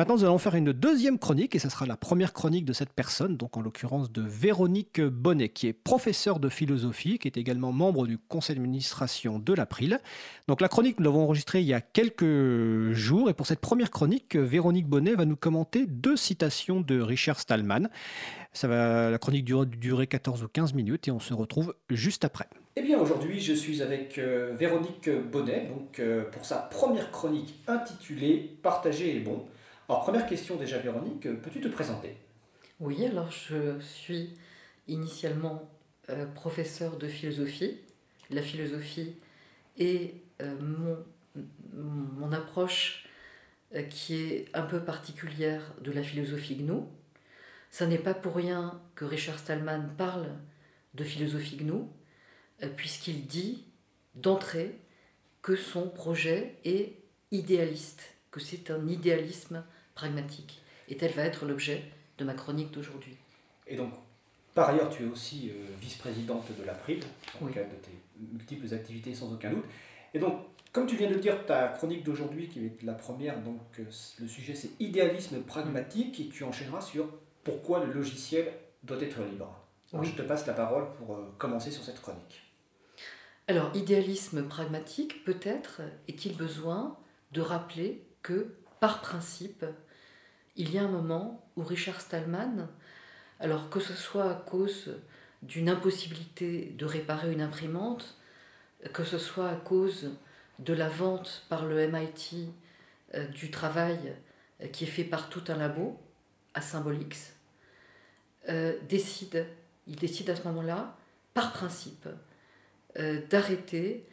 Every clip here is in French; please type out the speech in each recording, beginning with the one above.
Maintenant, nous allons faire une deuxième chronique, et ce sera la première chronique de cette personne, donc en l'occurrence de Véronique Bonnet, qui est professeure de philosophie, qui est également membre du conseil d'administration de l'April. Donc la chronique, nous l'avons enregistrée il y a quelques jours, et pour cette première chronique, Véronique Bonnet va nous commenter deux citations de Richard Stallman. Ça va, la chronique dure, durer 14 ou 15 minutes, et on se retrouve juste après. Eh bien, aujourd'hui, je suis avec euh, Véronique Bonnet, donc euh, pour sa première chronique intitulée Partager est bon. Alors, première question déjà, Véronique, peux-tu te présenter? Oui, alors je suis initialement euh, professeur de philosophie. La philosophie est euh, mon, mon, approche euh, qui est un peu particulière de la philosophie GNU. Ça n'est pas pour rien que Richard Stallman parle de philosophie GNU, puisqu'il dit d'entrée que son projet est idéaliste, que c'est un idéalisme pragmatique. Et tel va être l'objet de ma chronique d'aujourd'hui. Et donc, par ailleurs, tu es aussi euh, vice-présidente de l'April, dans le cadre de tes multiples activités sans aucun doute. Et donc, comme tu viens de le dire, ta chronique d'aujourd'hui, qui est la première, donc euh, le sujet c'est idéalisme pragmatique, et tu enchaîneras sur pourquoi le logiciel doit être libre. Je te passe la parole pour euh, commencer sur cette chronique. Alors, idéalisme pragmatique, peut-être est-il besoin de rappeler que, par principe, il y a un moment où Richard Stallman, alors que ce soit à cause d'une impossibilité de réparer une imprimante, que ce soit à cause de la vente par le MIT euh, du travail euh, qui est fait par tout un labo à Symbolix, euh, décide, il décide à ce moment-là, par principe, d'arrêter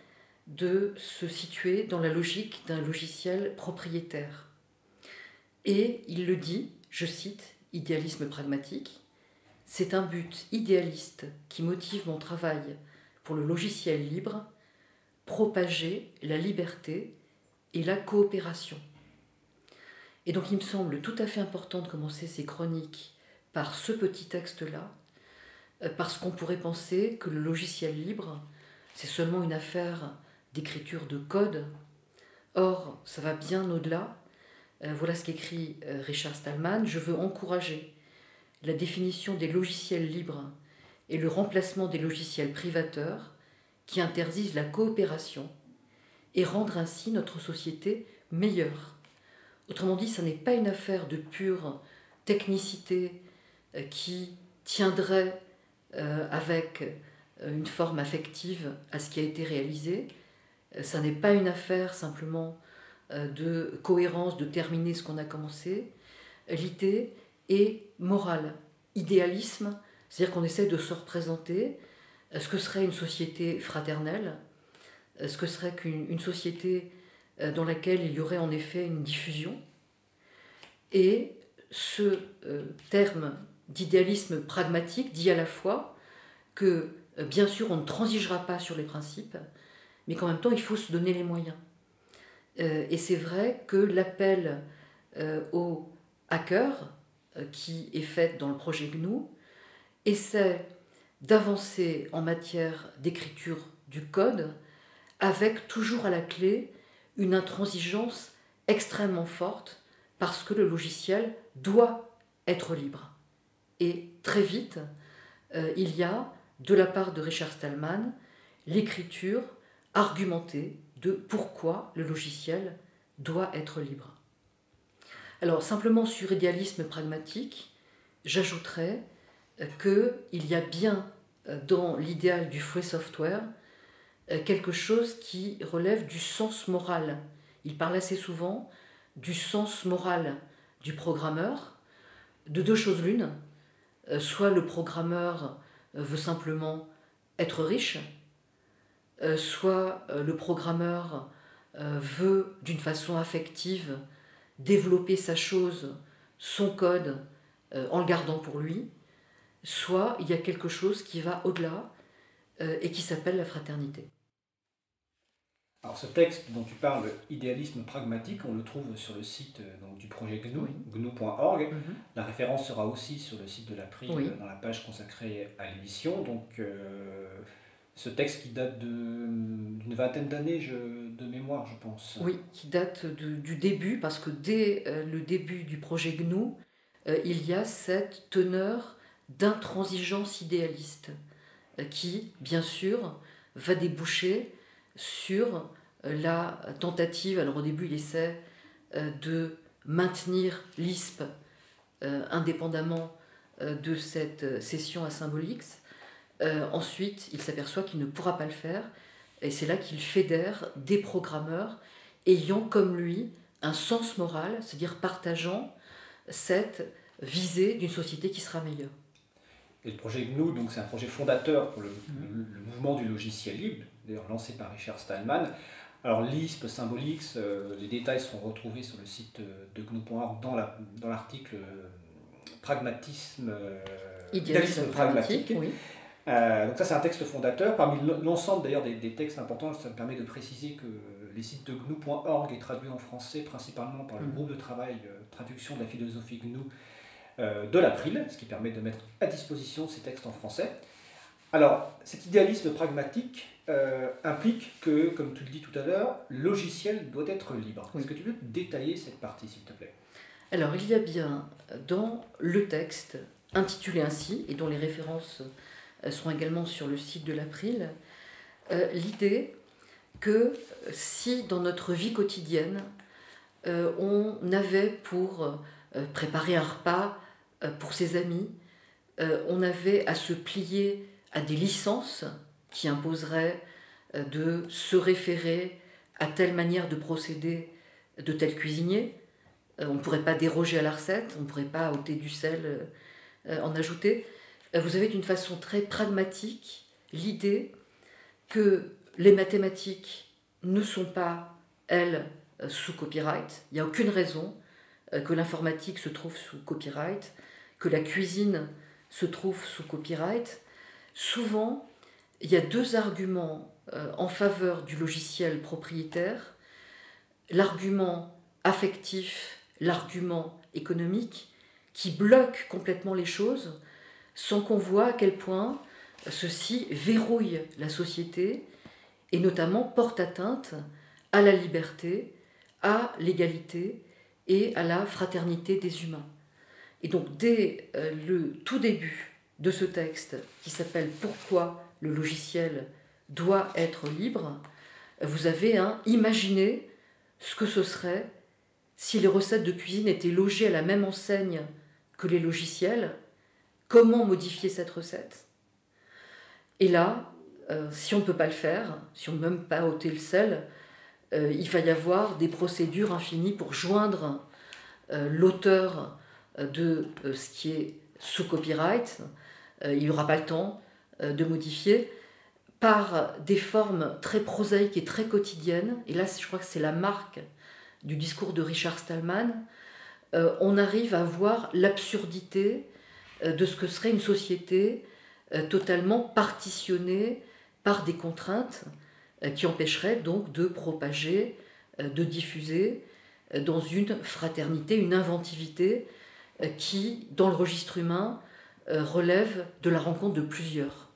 de se situer dans la logique d'un logiciel propriétaire. Et il le dit, je cite, idéalisme pragmatique, c'est un but idéaliste qui motive mon travail pour le logiciel libre, propager la liberté et la coopération. Et donc il me semble tout à fait important de commencer ces chroniques par ce petit texte-là, euh, parce qu'on pourrait penser que le logiciel libre, c'est seulement une affaire d'écriture de code. Or, ça va bien au-delà, voilà ce qu'écrit euh, Richard Stallman. Je veux encourager la définition des logiciels libres et le remplacement des logiciels privateurs qui interdisent la coopération et rendre ainsi notre société meilleure. Autrement dit, ce n'est pas une affaire de pure technicité euh, qui tiendrait avec une forme affective à ce qui a été réalisé. Ce n'est pas une affaire simplement euh, de cohérence, de terminer ce qu'on a commencé. L'idée est morale. Idéalisme, c'est-à-dire qu'on essaie de se représenter euh, ce que serait une société fraternelle, euh, ce que serait qu'une société dans laquelle il y aurait en effet une diffusion. Et ce terme d'idéalisme pragmatique dit à la fois que bien sûr on ne transigera pas sur les principes, mais qu'en même temps il faut se donner les moyens. Euh, et c'est vrai que l'appel euh, aux hackers euh, qui est fait dans le projet GNU essaie d'avancer en matière d'écriture du code avec toujours à la clé une intransigeance extrêmement forte parce que le logiciel doit être libre. Et très vite, il y a, de la part de Richard Stallman, l'écriture argumentée de pourquoi le logiciel doit être libre. Alors simplement sur idéalisme pragmatique, j'ajouterais euh, qu'il y a bien euh, dans l'idéal du free software euh, quelque chose qui relève du sens moral. Il parle assez souvent du sens moral du programmeur, de deux choses l'une. Soit le programmeur veut simplement être riche, soit euh, le programmeur euh, veut d'une façon affective développer sa chose, son code, en le gardant pour lui, soit il y a quelque chose qui va au-delà et qui s'appelle la fraternité. Alors ce texte dont tu parles, idéalisme pragmatique, on le trouve sur le site du projet GNU, gnu.org. Mhm. La référence sera aussi sur le site de l'April, dans la page consacrée à l'édition. Donc Ce texte qui date d'une vingtaine d'années de mémoire, je pense. Oui, qui date du début, parce que dès euh, le début du projet GNU, euh, il y a cette teneur d'intransigeance idéaliste euh, qui, bien sûr, va déboucher sur la tentative, alors au début il essaie de maintenir l'ISP indépendamment de cette session à Symbolix, euh, ensuite, il s'aperçoit qu'il ne pourra pas le faire, et c'est là qu'il fédère des programmeurs ayant comme lui un sens moral, c'est-à-dire partageant cette visée d'une société qui sera meilleure. Et le projet GNU, donc c'est un projet fondateur pour le, mouvement du logiciel libre, d'ailleurs lancé par Richard Stallman. Alors l'ISP, Symbolix, euh, les détails seront retrouvés sur le site de GNU.org dans l'article la, dans Pragmatisme, euh, idéalisme, pragmatique. Oui. Euh, donc ça c'est un texte fondateur. Parmi l'ensemble d'ailleurs des, textes importants, ça me permet de préciser que les sites de GNU.org est traduit en français principalement par le mm. groupe de travail euh, traduction de la philosophie GNU euh, de l'April, ce qui permet de mettre à disposition ces textes en français. Alors cet idéalisme pragmatique implique que, comme tu le dis tout à l'heure, le logiciel doit être libre. Est-ce que tu peux détailler cette partie s'il te plaît? Alors il y a bien dans le texte intitulé ainsi et dont les références sont également sur le site de l'April, euh, l'idée que si dans notre vie quotidienne, euh, on avait pour euh, préparer un repas pour ses amis, on avait à se plier à des licences qui imposeraient de se référer à telle manière de procéder de tel cuisinier. on ne pourrait pas déroger à la recette, on ne pourrait pas ôter du sel en ajouter. Euh, vous avez d'une façon très pragmatique l'idée que les mathématiques ne sont pas, elles, euh, sous copyright. Il n'y a aucune raison euh, que l'informatique se trouve sous copyright, que la cuisine se trouve sous copyright. Souvent, il y a deux arguments en faveur du logiciel propriétaire. L'argument affectif, l'argument économique, qui bloque complètement les choses sans qu'on voit à quel point ceci verrouille la société et notamment porte atteinte à la liberté, à l'égalité et à la fraternité des humains. Et donc dès euh, le tout début de ce texte qui s'appelle Pourquoi le logiciel doit être libre, vous avez un imaginer ce que ce serait si les recettes de cuisine étaient logées à la même enseigne que les logiciels, Comment modifier cette recette Et là, euh, si on ne peut pas le faire, si on ne peut même pas ôter le sel, euh, il va y avoir des procédures infinies pour joindre euh, l'auteur de ce qui est sous copyright. il n'y pas le temps de modifier par des formes très prosaïques et très quotidiennes. Et là, je crois que c'est la marque du discours de Richard Stallman. on arrive à voir l'absurdité de ce que serait une société euh, totalement partitionnée par des contraintes euh, qui empêcheraient donc de propager, de diffuser dans une fraternité, une inventivité qui, dans le registre humain, relève de la rencontre de plusieurs.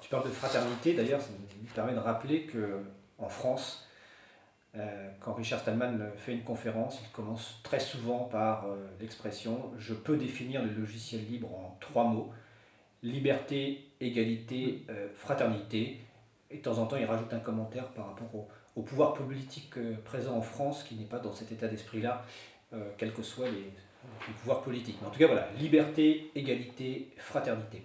tu parles de fraternité, d'ailleurs, ça me permet de rappeler que en France, euh, quand Richard Stallman fait une conférence, il commence très souvent par euh, l'expression Je peux définir le logiciel libre en trois mots liberté, égalité, euh, fraternité. Et de temps en temps, il rajoute un commentaire par rapport au, pouvoir politique présent en France qui n'est pas dans cet état d'esprit-là, quels que soient les, les, pouvoirs politiques. Mais en tout cas, voilà liberté, égalité, fraternité.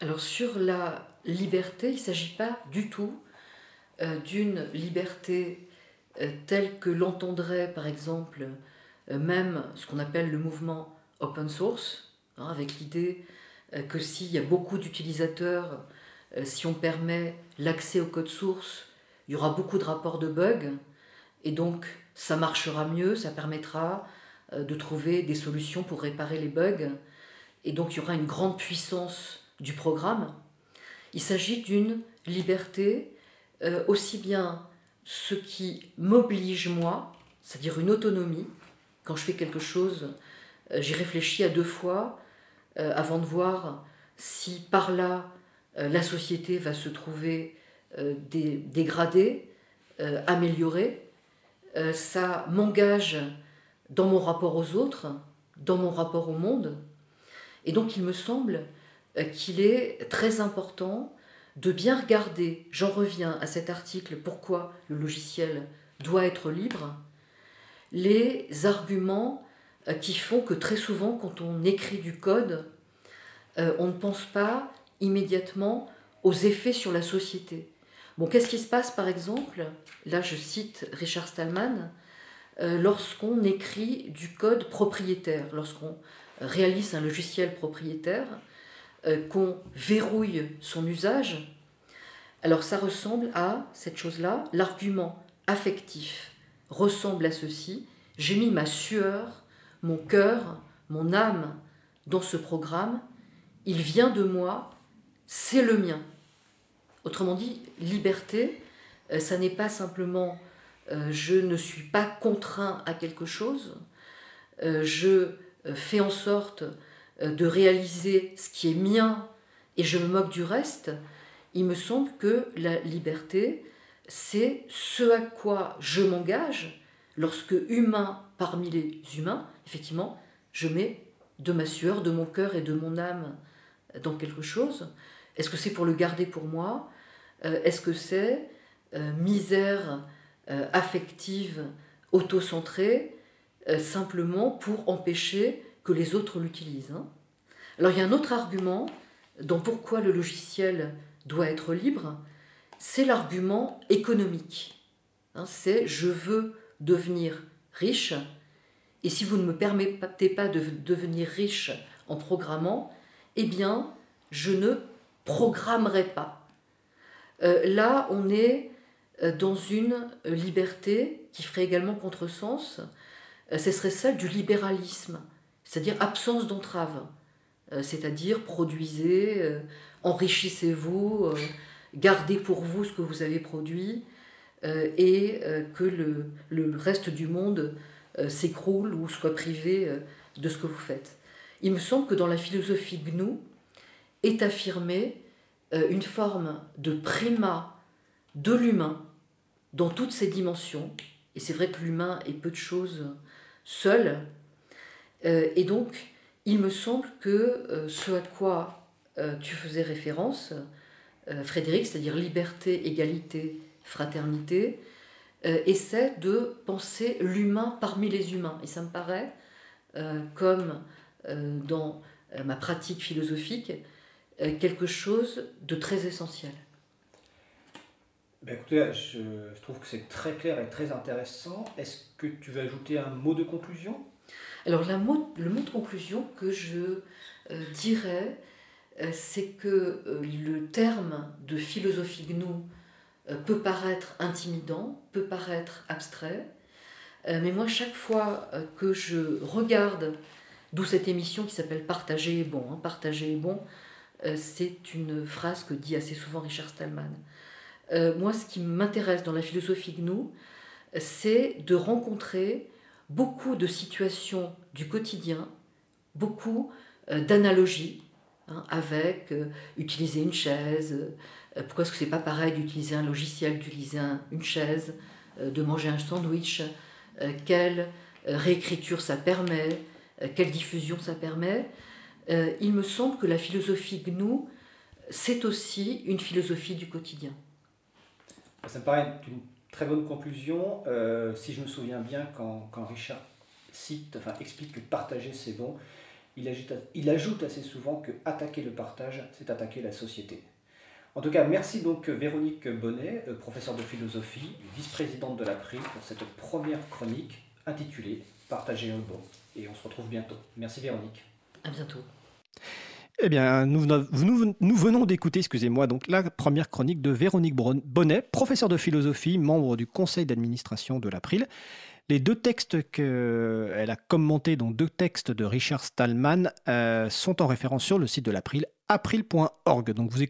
Alors, sur la liberté, il ne s'agit pas du tout d'une liberté tel que l'entendrait par exemple euh, même ce qu'on appelle le mouvement open source, hein, avec l'idée euh, que s'il y a beaucoup d'utilisateurs, si on permet l'accès au code source, il y aura beaucoup de rapports de bugs, et donc ça marchera mieux, ça permettra de trouver des solutions pour réparer les bugs, et donc il y aura une grande puissance du programme. Il s'agit d'une liberté aussi bien ce qui m'oblige moi, c'est-à-dire une autonomie. Quand je fais quelque chose, euh, j'y réfléchis à deux fois euh, avant de voir si par là la société va se trouver dégradée, améliorée. ça m'engage dans mon rapport aux autres, dans mon rapport au monde. Et donc il me semble qu'il est très important de bien regarder, j'en reviens à cet article, pourquoi le logiciel doit être libre, les arguments euh, qui font que très souvent, quand on écrit du code, euh, on ne pense pas immédiatement aux effets sur la société. Bon, qu'est-ce qui se passe par exemple? Là, je cite Richard Stallman, euh, lorsqu'on écrit du code propriétaire, lorsqu'on réalise un logiciel propriétaire, qu'on verrouille son usage, alors ça ressemble à cette chose-là, l'argument affectif ressemble à ceci, j'ai mis ma sueur, mon cœur, mon âme dans ce programme, il vient de moi, c'est le mien. Autrement dit, liberté, euh, ça n'est pas simplement euh, je ne suis pas contraint à quelque chose, euh, je fais en sorte de réaliser ce qui est mien et je me moque du reste. Il me semble que la liberté, c'est ce à quoi je m'engage lorsque humain parmi les humains, effectivement, je mets de ma sueur, de mon cœur et de mon âme dans quelque chose. Est-ce que c'est pour le garder pour moi? Euh, Est-ce que c'est euh, misère euh, affective, auto-centrée, simplement pour empêcher que les autres l'utilisent hein. Alors il y a un autre argument dans pourquoi le logiciel doit être libre, c'est l'argument économique. Hein, c'est je veux devenir riche, et si vous ne me permettez pas de devenir riche en programmant, eh bien, je ne programmerai pas. Euh, là, on est euh, dans une liberté qui ferait également contresens, euh, ce serait celle du libéralisme, c'est-à-dire absence d'entrave, c'est-à-dire produisez, enrichissez-vous, gardez pour vous ce que vous avez produit euh, et euh, que le, le, reste du monde euh, s'écroule ou soit privé de ce que vous faites. Il me semble que dans la philosophie GNU est affirmée une forme de primat de l'humain dans toutes ses dimensions. Et c'est vrai que l'humain est peu de choses seul. Et donc, il me semble que ce à quoi tu faisais référence, euh, Frédéric, c'est-à-dire liberté, égalité, fraternité, euh, essaie de penser l'humain parmi les humains. Et ça me paraît, euh, comme dans ma pratique philosophique, quelque chose de très essentiel. Ben écoutez, je, trouve que c'est très clair et très intéressant. Est-ce que tu veux ajouter un mot de conclusion? Alors le mot de conclusion que je dirais, euh, c'est que euh, le terme de philosophie GNU euh, peut paraître intimidant, peut paraître abstrait, mais moi, chaque fois que je regarde, d'où cette émission qui s'appelle Partager est bon, hein, Partager est bon, c'est une phrase que dit assez souvent Richard Stallman. moi, ce qui m'intéresse dans la philosophie GNU, c'est de rencontrer beaucoup de situations du quotidien, beaucoup d'analogies, Hein, avec euh, utiliser une chaise. Euh, pourquoi est-ce que c'est pas pareil d'utiliser un logiciel, d'utiliser une chaise, euh, de manger un sandwich Quelle réécriture ça permet Quelle diffusion ça permet Il me semble que la philosophie GNU, c'est aussi une philosophie du quotidien. Ça me paraît très bonne conclusion. si je me souviens bien, quand, Richard cite, enfin, explique que partager c'est bon, il, ajoute assez souvent que attaquer le partage, c'est attaquer la société. En tout cas, merci donc Véronique Bonnet, euh, professeure de philosophie, vice-présidente de l'APRI, pour cette première chronique intitulée Partager un bon. Et on se retrouve bientôt. Merci Véronique. À bientôt. Eh bien, nous, venons d'écouter, excusez-moi, donc la première chronique de Véronique Bonnet, professeure de philosophie, membre du conseil d'administration de l'April. Les deux textes qu'elle a commentés, donc deux textes de Richard Stallman, euh, sont en référence sur le site de l'April, april.org. Donc vous écoutez